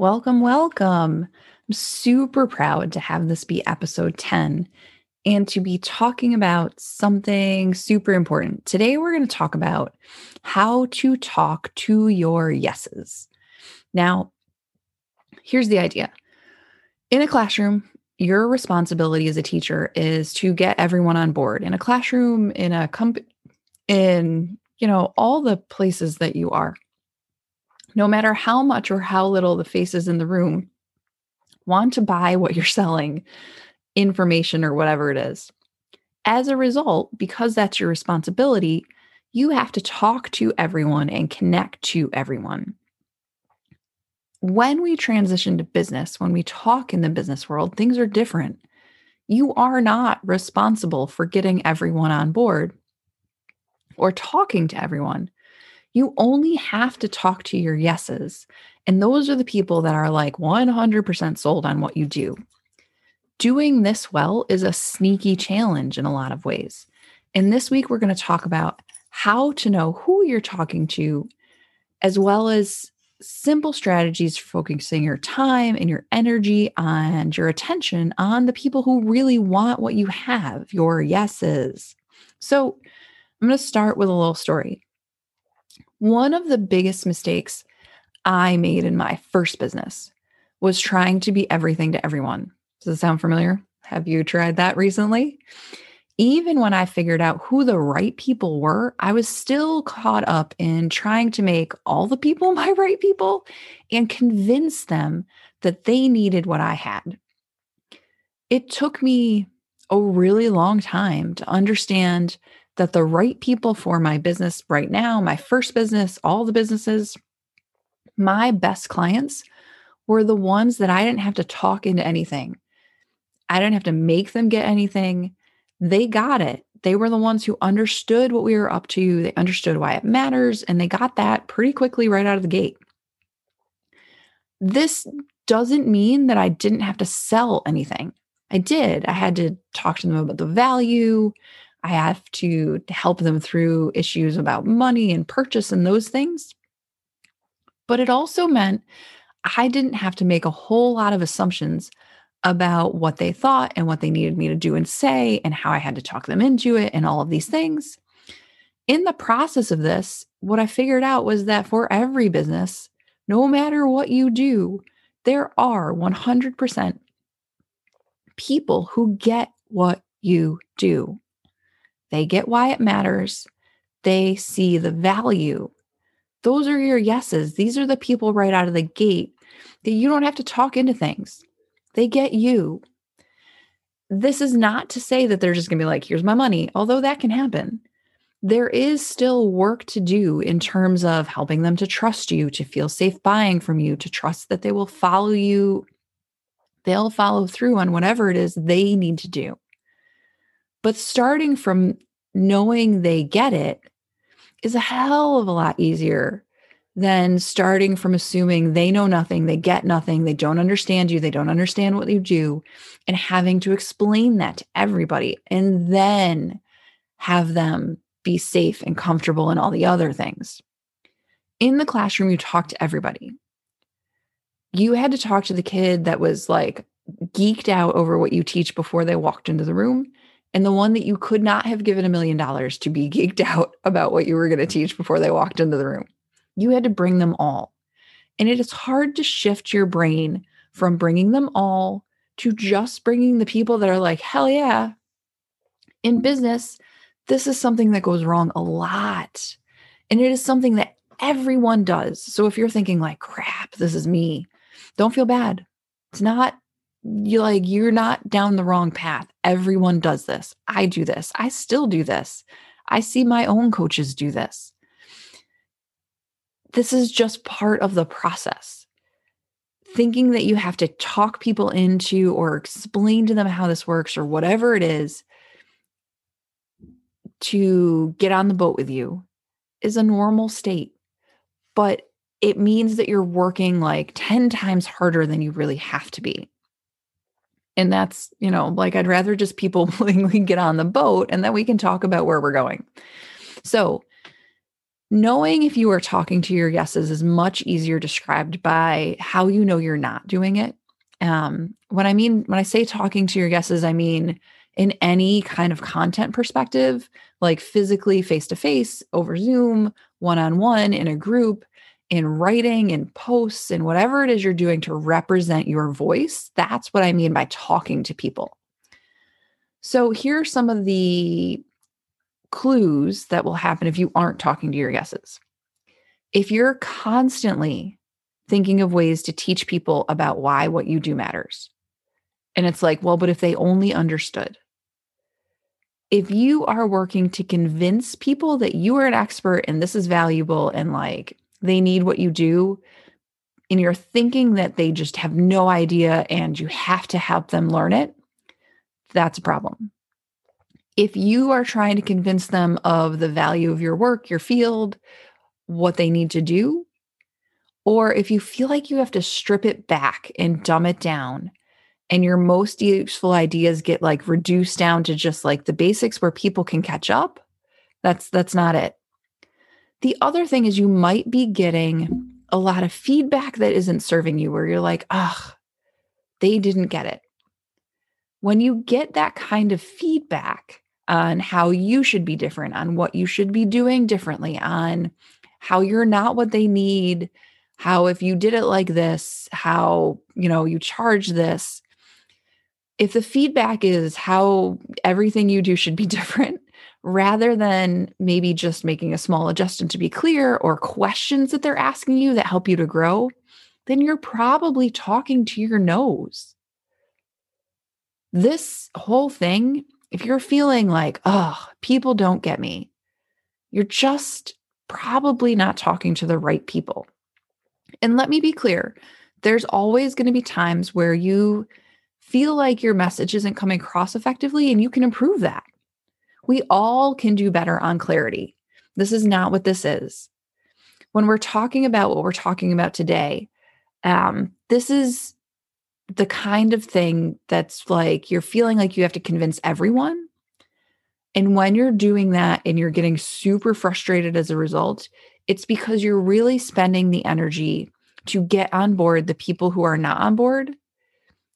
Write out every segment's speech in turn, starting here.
Welcome, welcome. I'm super proud to have this be episode 10 and to be talking about something super important. Today, we're going to talk about how to talk to your yeses. Now, here's the idea in a classroom, your responsibility as a teacher is to get everyone on board in a classroom, in a company, in you know all the places that you are no matter how much or how little the faces in the room want to buy what you're selling, information or whatever it is. As a result, because that's your responsibility, you have to talk to everyone and connect to everyone. When we transition to business, when we talk in the business world, things are different. You are not responsible for getting everyone on board or talking to everyone you only have to talk to your yeses. And those are the people that are like 100% sold on what you do. Doing this well is a sneaky challenge in a lot of ways. And this week, we're going to talk about how to know who you're talking to, as well as simple strategies for focusing your time and your energy and your attention on the people who really want what you have, your yeses. So, I'm going to start with a little story. One of the biggest mistakes I made in my first business was trying to be everything to everyone. Does it sound familiar? Have you tried that recently? Even when I figured out who the right people were, I was still caught up in trying to make all the people my right people and convince them that they needed what I had. It took me a really long time to understand that the right people for my business right now, my first business, all the businesses, my best clients were the ones that I didn't have to talk into anything. I didn't have to make them get anything. They got it. They were the ones who understood what we were up to. They understood why it matters, and they got that pretty quickly right out of the gate. This doesn't mean that I didn't have to sell anything. I did. I had to talk to them about the value. I have to help them through issues about money and purchase and those things. But it also meant I didn't have to make a whole lot of assumptions about what they thought and what they needed me to do and say and how I had to talk them into it and all of these things. In the process of this, what I figured out was that for every business, no matter what you do, there are 100% people who get what you do. They get why it matters. They see the value. Those are your yeses. These are the people right out of the gate that you don't have to talk into things. They get you. This is not to say that they're just going to be like, here's my money, although that can happen. There is still work to do in terms of helping them to trust you, to feel safe buying from you, to trust that they will follow you. They'll follow through on whatever it is they need to do. But starting from knowing they get it is a hell of a lot easier than starting from assuming they know nothing, they get nothing, they don't understand you, they don't understand what you do, and having to explain that to everybody and then have them be safe and comfortable and all the other things. In the classroom, you talk to everybody. You had to talk to the kid that was like geeked out over what you teach before they walked into the room, and the one that you could not have given a million dollars to be geeked out about what you were going to mm-hmm. teach before they walked into the room. You had to bring them all. And it is hard to shift your brain from bringing them all to just bringing the people that are like, hell yeah. In business, this is something that goes wrong a lot. And it is something that everyone does. So if you're thinking like, crap, this is me, don't feel bad. It's not you like you're not down the wrong path. Everyone does this. I do this. I still do this. I see my own coaches do this. This is just part of the process. Thinking that you have to talk people into or explain to them how this works or whatever it is to get on the boat with you is a normal state. But it means that you're working like 10 times harder than you really have to be. And that's, you know, like I'd rather just people willingly get on the boat and then we can talk about where we're going. So, knowing if you are talking to your yeses is much easier described by how you know you're not doing it. Um, when I mean, when I say talking to your yeses, I mean in any kind of content perspective, like physically face to face, over Zoom, one on one, in a group, in writing, in posts, and whatever it is you're doing to represent your voice. That's what I mean by talking to people. So, here are some of the clues that will happen if you aren't talking to your guesses. If you're constantly thinking of ways to teach people about why what you do matters, and it's like, well, but if they only understood. If you are working to convince people that you are an expert and this is valuable and like they need what you do and you're thinking that they just have no idea and you have to help them learn it, that's a problem. If you are trying to convince them of the value of your work, your field, what they need to do, or if you feel like you have to strip it back and dumb it down and your most useful ideas get like reduced down to just like the basics where people can catch up, that's that's not it. The other thing is you might be getting a lot of feedback that isn't serving you, where you're like, ugh, they didn't get it. When you get that kind of feedback on how you should be different, on what you should be doing differently, on how you're not what they need, how if you did it like this, how, you know, you charge this. If the feedback is how everything you do should be different, rather than maybe just making a small adjustment to be clear or questions that they're asking you that help you to grow, then you're probably talking to your noes. This whole thing, if you're feeling like, oh, people don't get me, you're just probably not talking to the right people. And let me be clear there's always going to be times where you feel like your message isn't coming across effectively, and you can improve that. We all can do better on clarity. This is not what this is. When we're talking about what we're talking about today, um, this is the kind of thing that's like you're feeling like you have to convince everyone. And when you're doing that and you're getting super frustrated as a result, it's because you're really spending the energy to get on board the people who are not on board.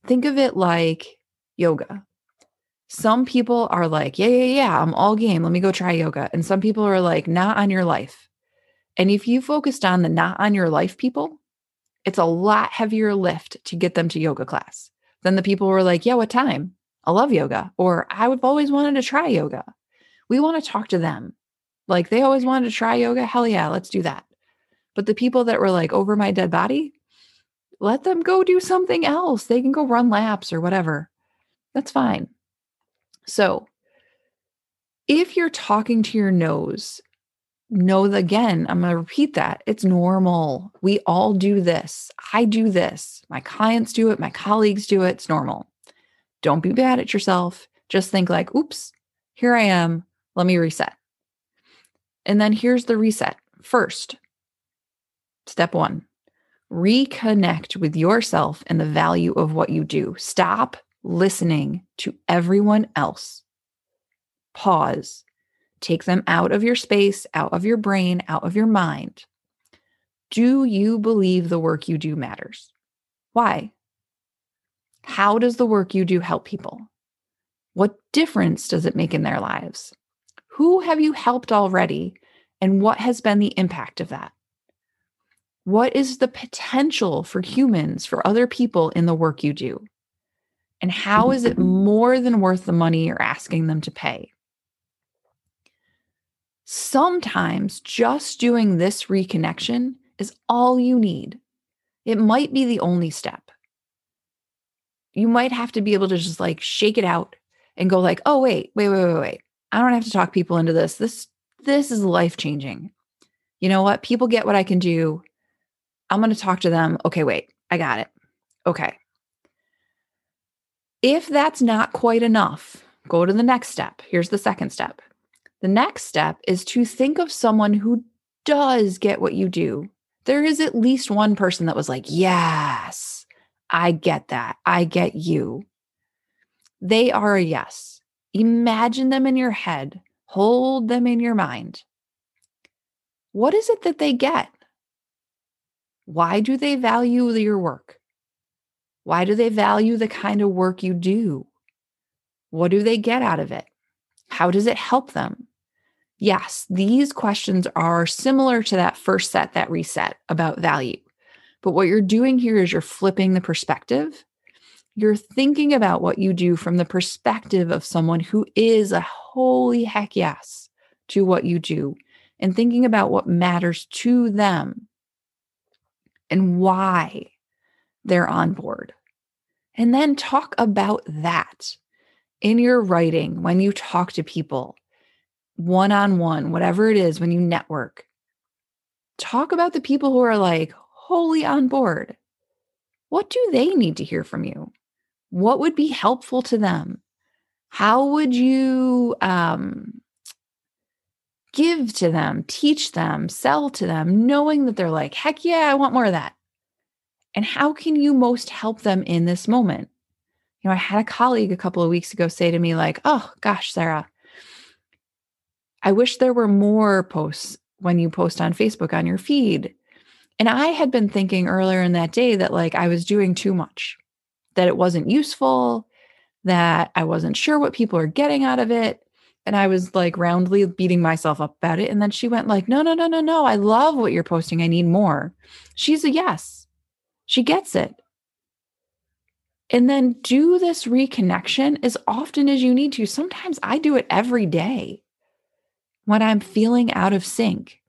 Think of it like yoga some people are like, yeah, yeah, yeah, I'm all game. Let me go try yoga. And some people are like, not on your life. And if you focused on the not on your life people, it's a lot heavier lift to get them to yoga class than the people who are like, yeah, what time? I love yoga. Or I would always wanted to try yoga. We want to talk to them. Like they always wanted to try yoga. Hell yeah, let's do that. But the people that were like over my dead body, let them go do something else. They can go run laps or whatever. That's fine. So, if you're talking to your noes, know that again, I'm going to repeat that. It's normal. We all do this. I do this. My clients do it. My colleagues do it. It's normal. Don't be bad at yourself. Just think like, oops, here I am. Let me reset. And then here's the reset. First, step one reconnect with yourself and the value of what you do. Stop listening to everyone else. Pause. take them out of your space, out of your brain, out of your mind. Do you believe the work you do matters? Why? How does the work you do help people? What difference does it make in their lives? Who have you helped already? And what has been the impact of that? What is the potential for humans, for other people in the work you do? And how is it more than worth the money you're asking them to pay? Sometimes just doing this reconnection is all you need. It might be the only step. You might have to be able to just like shake it out and go like, "Oh wait, wait, wait, wait, wait. I don't have to talk people into this. This this is life-changing. You know what? People get what I can do. I'm going to talk to them. Okay, wait. I got it. Okay. If that's not quite enough, go to the next step. Here's the second step. The next step is to think of someone who does get what you do. There is at least one person that was like, Yes, I get that. I get you. They are a yes. Imagine them in your head, hold them in your mind. What is it that they get? Why do they value your work? Why do they value the kind of work you do? What do they get out of it? How does it help them? Yes, these questions are similar to that first set that reset about value. But what you're doing here is you're flipping the perspective. You're thinking about what you do from the perspective of someone who is a holy heck yes to what you do and thinking about what matters to them and why they're on board. And then talk about that in your writing when you talk to people one on one, whatever it is, when you network, talk about the people who are like wholly on board. What do they need to hear from you? What would be helpful to them? How would you um, give to them, teach them, sell to them, knowing that they're like, heck yeah, I want more of that? And how can you most help them in this moment? You know, I had a colleague a couple of weeks ago say to me, like, oh gosh, Sarah, I wish there were more posts when you post on Facebook on your feed. And I had been thinking earlier in that day that like I was doing too much, that it wasn't useful, that I wasn't sure what people are getting out of it. And I was like roundly beating myself up about it. And then she went like, no, no, no, no, no. I love what you're posting. I need more. She's a yes. She gets it. And then do this reconnection as often as you need to. Sometimes I do it every day when I'm feeling out of sync.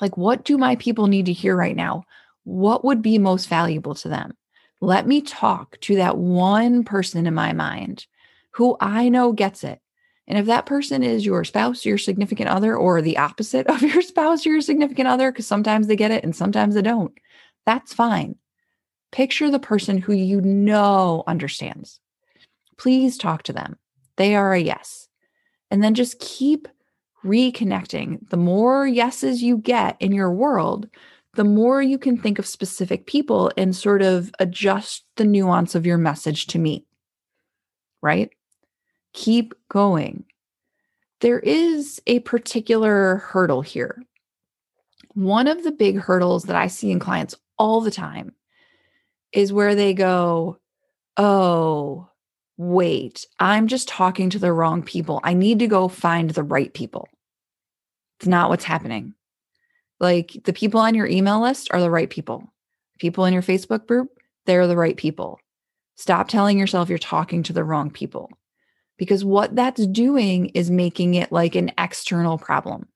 Like, what do my people need to hear right now? What would be most valuable to them? Let me talk to that one person in my mind who I know gets it. And if that person is your spouse, your significant other, or the opposite of your spouse, your significant other, because sometimes they get it and sometimes they don't, that's fine. Picture the person who you know understands. Please talk to them. They are a yes. And then just keep reconnecting. The more yeses you get in your world, the more you can think of specific people and sort of adjust the nuance of your message to meet. Right? Keep going. There is a particular hurdle here. One of the big hurdles that I see in clients all the time is where they go, Oh, wait, I'm just talking to the wrong people. I need to go find the right people. It's not what's happening. Like the people on your email list are the right people. People in your Facebook group, they're the right people. Stop telling yourself you're talking to the wrong people because what that's doing is making it like an external problem.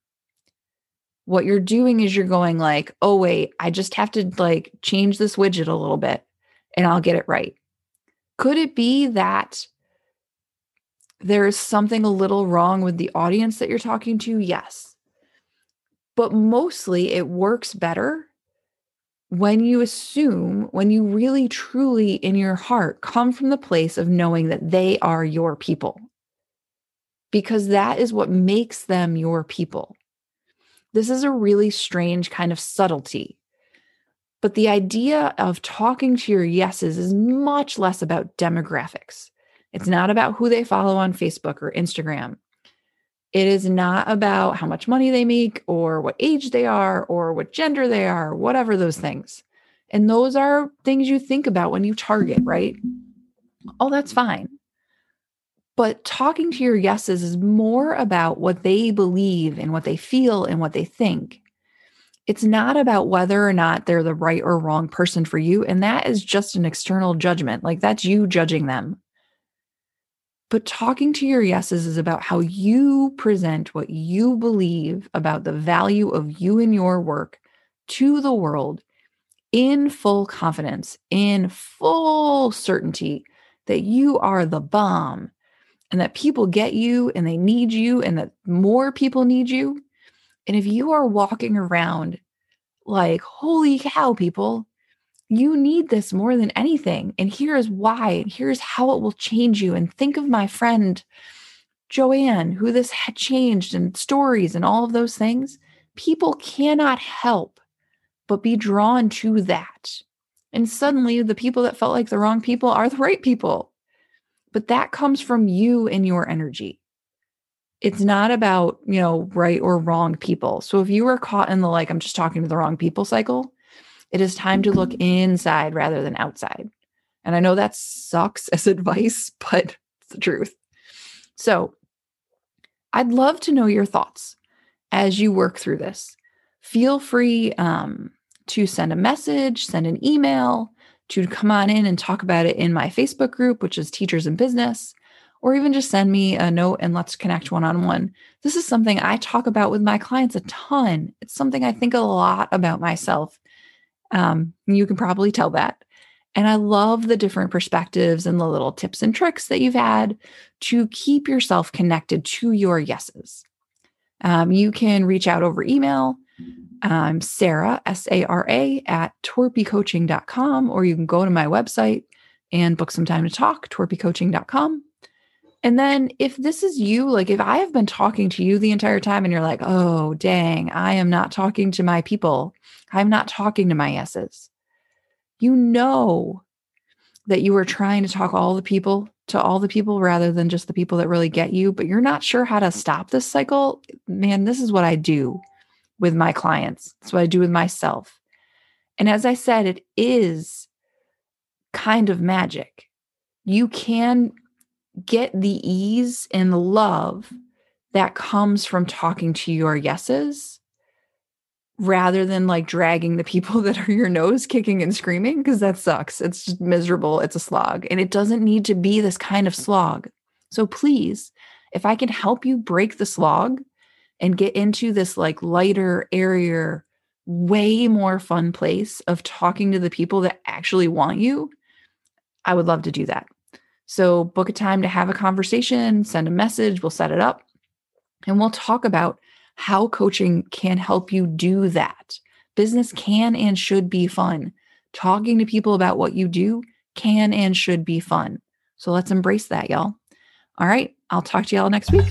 What you're doing is you're going like, "Oh wait, I just have to like change this widget a little bit and I'll get it right." Could it be that there's something a little wrong with the audience that you're talking to? Yes. But mostly it works better when you assume, when you really truly in your heart come from the place of knowing that they are your people, because that is what makes them your people. This is a really strange kind of subtlety but the idea of talking to your yeses is much less about demographics. It's not about who they follow on Facebook or Instagram. It is not about how much money they make or what age they are or what gender they are, whatever those things. And those are things you think about when you target, right? Oh, that's fine. But talking to your yeses is more about what they believe and what they feel and what they think. It's not about whether or not they're the right or wrong person for you. And that is just an external judgment. Like that's you judging them. But talking to your yeses is about how you present what you believe about the value of you and your work to the world in full confidence, in full certainty that you are the bomb and that people get you and they need you and that more people need you. And if you are walking around like, holy cow, people, you need this more than anything. And here's why, and here's how it will change you. And think of my friend Joanne, who this had changed, and stories and all of those things. People cannot help but be drawn to that. And suddenly, the people that felt like the wrong people are the right people. But that comes from you and your energy. It's not about, you know, right or wrong people. So if you are caught in the like, I'm just talking to the wrong people cycle, it is time to look inside rather than outside. And I know that sucks as advice, but it's the truth. So I'd love to know your thoughts as you work through this. Feel free um, to send a message, send an email, to come on in and talk about it in my Facebook group, which is Teachers in Business, or even just send me a note and let's connect one on one. This is something I talk about with my clients a ton. It's something I think a lot about myself um, you can probably tell that. And I love the different perspectives and the little tips and tricks that you've had to keep yourself connected to your yeses. Um, you can reach out over email. I'm Sarah, S A R A, at torpycoaching.com, or you can go to my website and book some time to talk, torpycoaching.com. And then if this is you, like if I have been talking to you the entire time and you're like, oh, dang, I am not talking to my people, I'm not talking to my yeses. You know that you are trying to talk all the people to all the people rather than just the people that really get you, but you're not sure how to stop this cycle. Man, this is what I do with my clients. It's what I do with myself. And as I said, it is kind of magic. You can get the ease and love that comes from talking to your yeses rather than like dragging the people that are your noes kicking and screaming because that sucks. It's just miserable. It's a slog and it doesn't need to be this kind of slog. So please, if I can help you break the slog and get into this like lighter, airier, way more fun place of talking to the people that actually want you, I would love to do that. So book a time to have a conversation, send a message, we'll set it up, and we'll talk about how coaching can help you do that. Business can and should be fun. Talking to people about what you do can and should be fun. So let's embrace that, y'all. All right, I'll talk to y'all next week.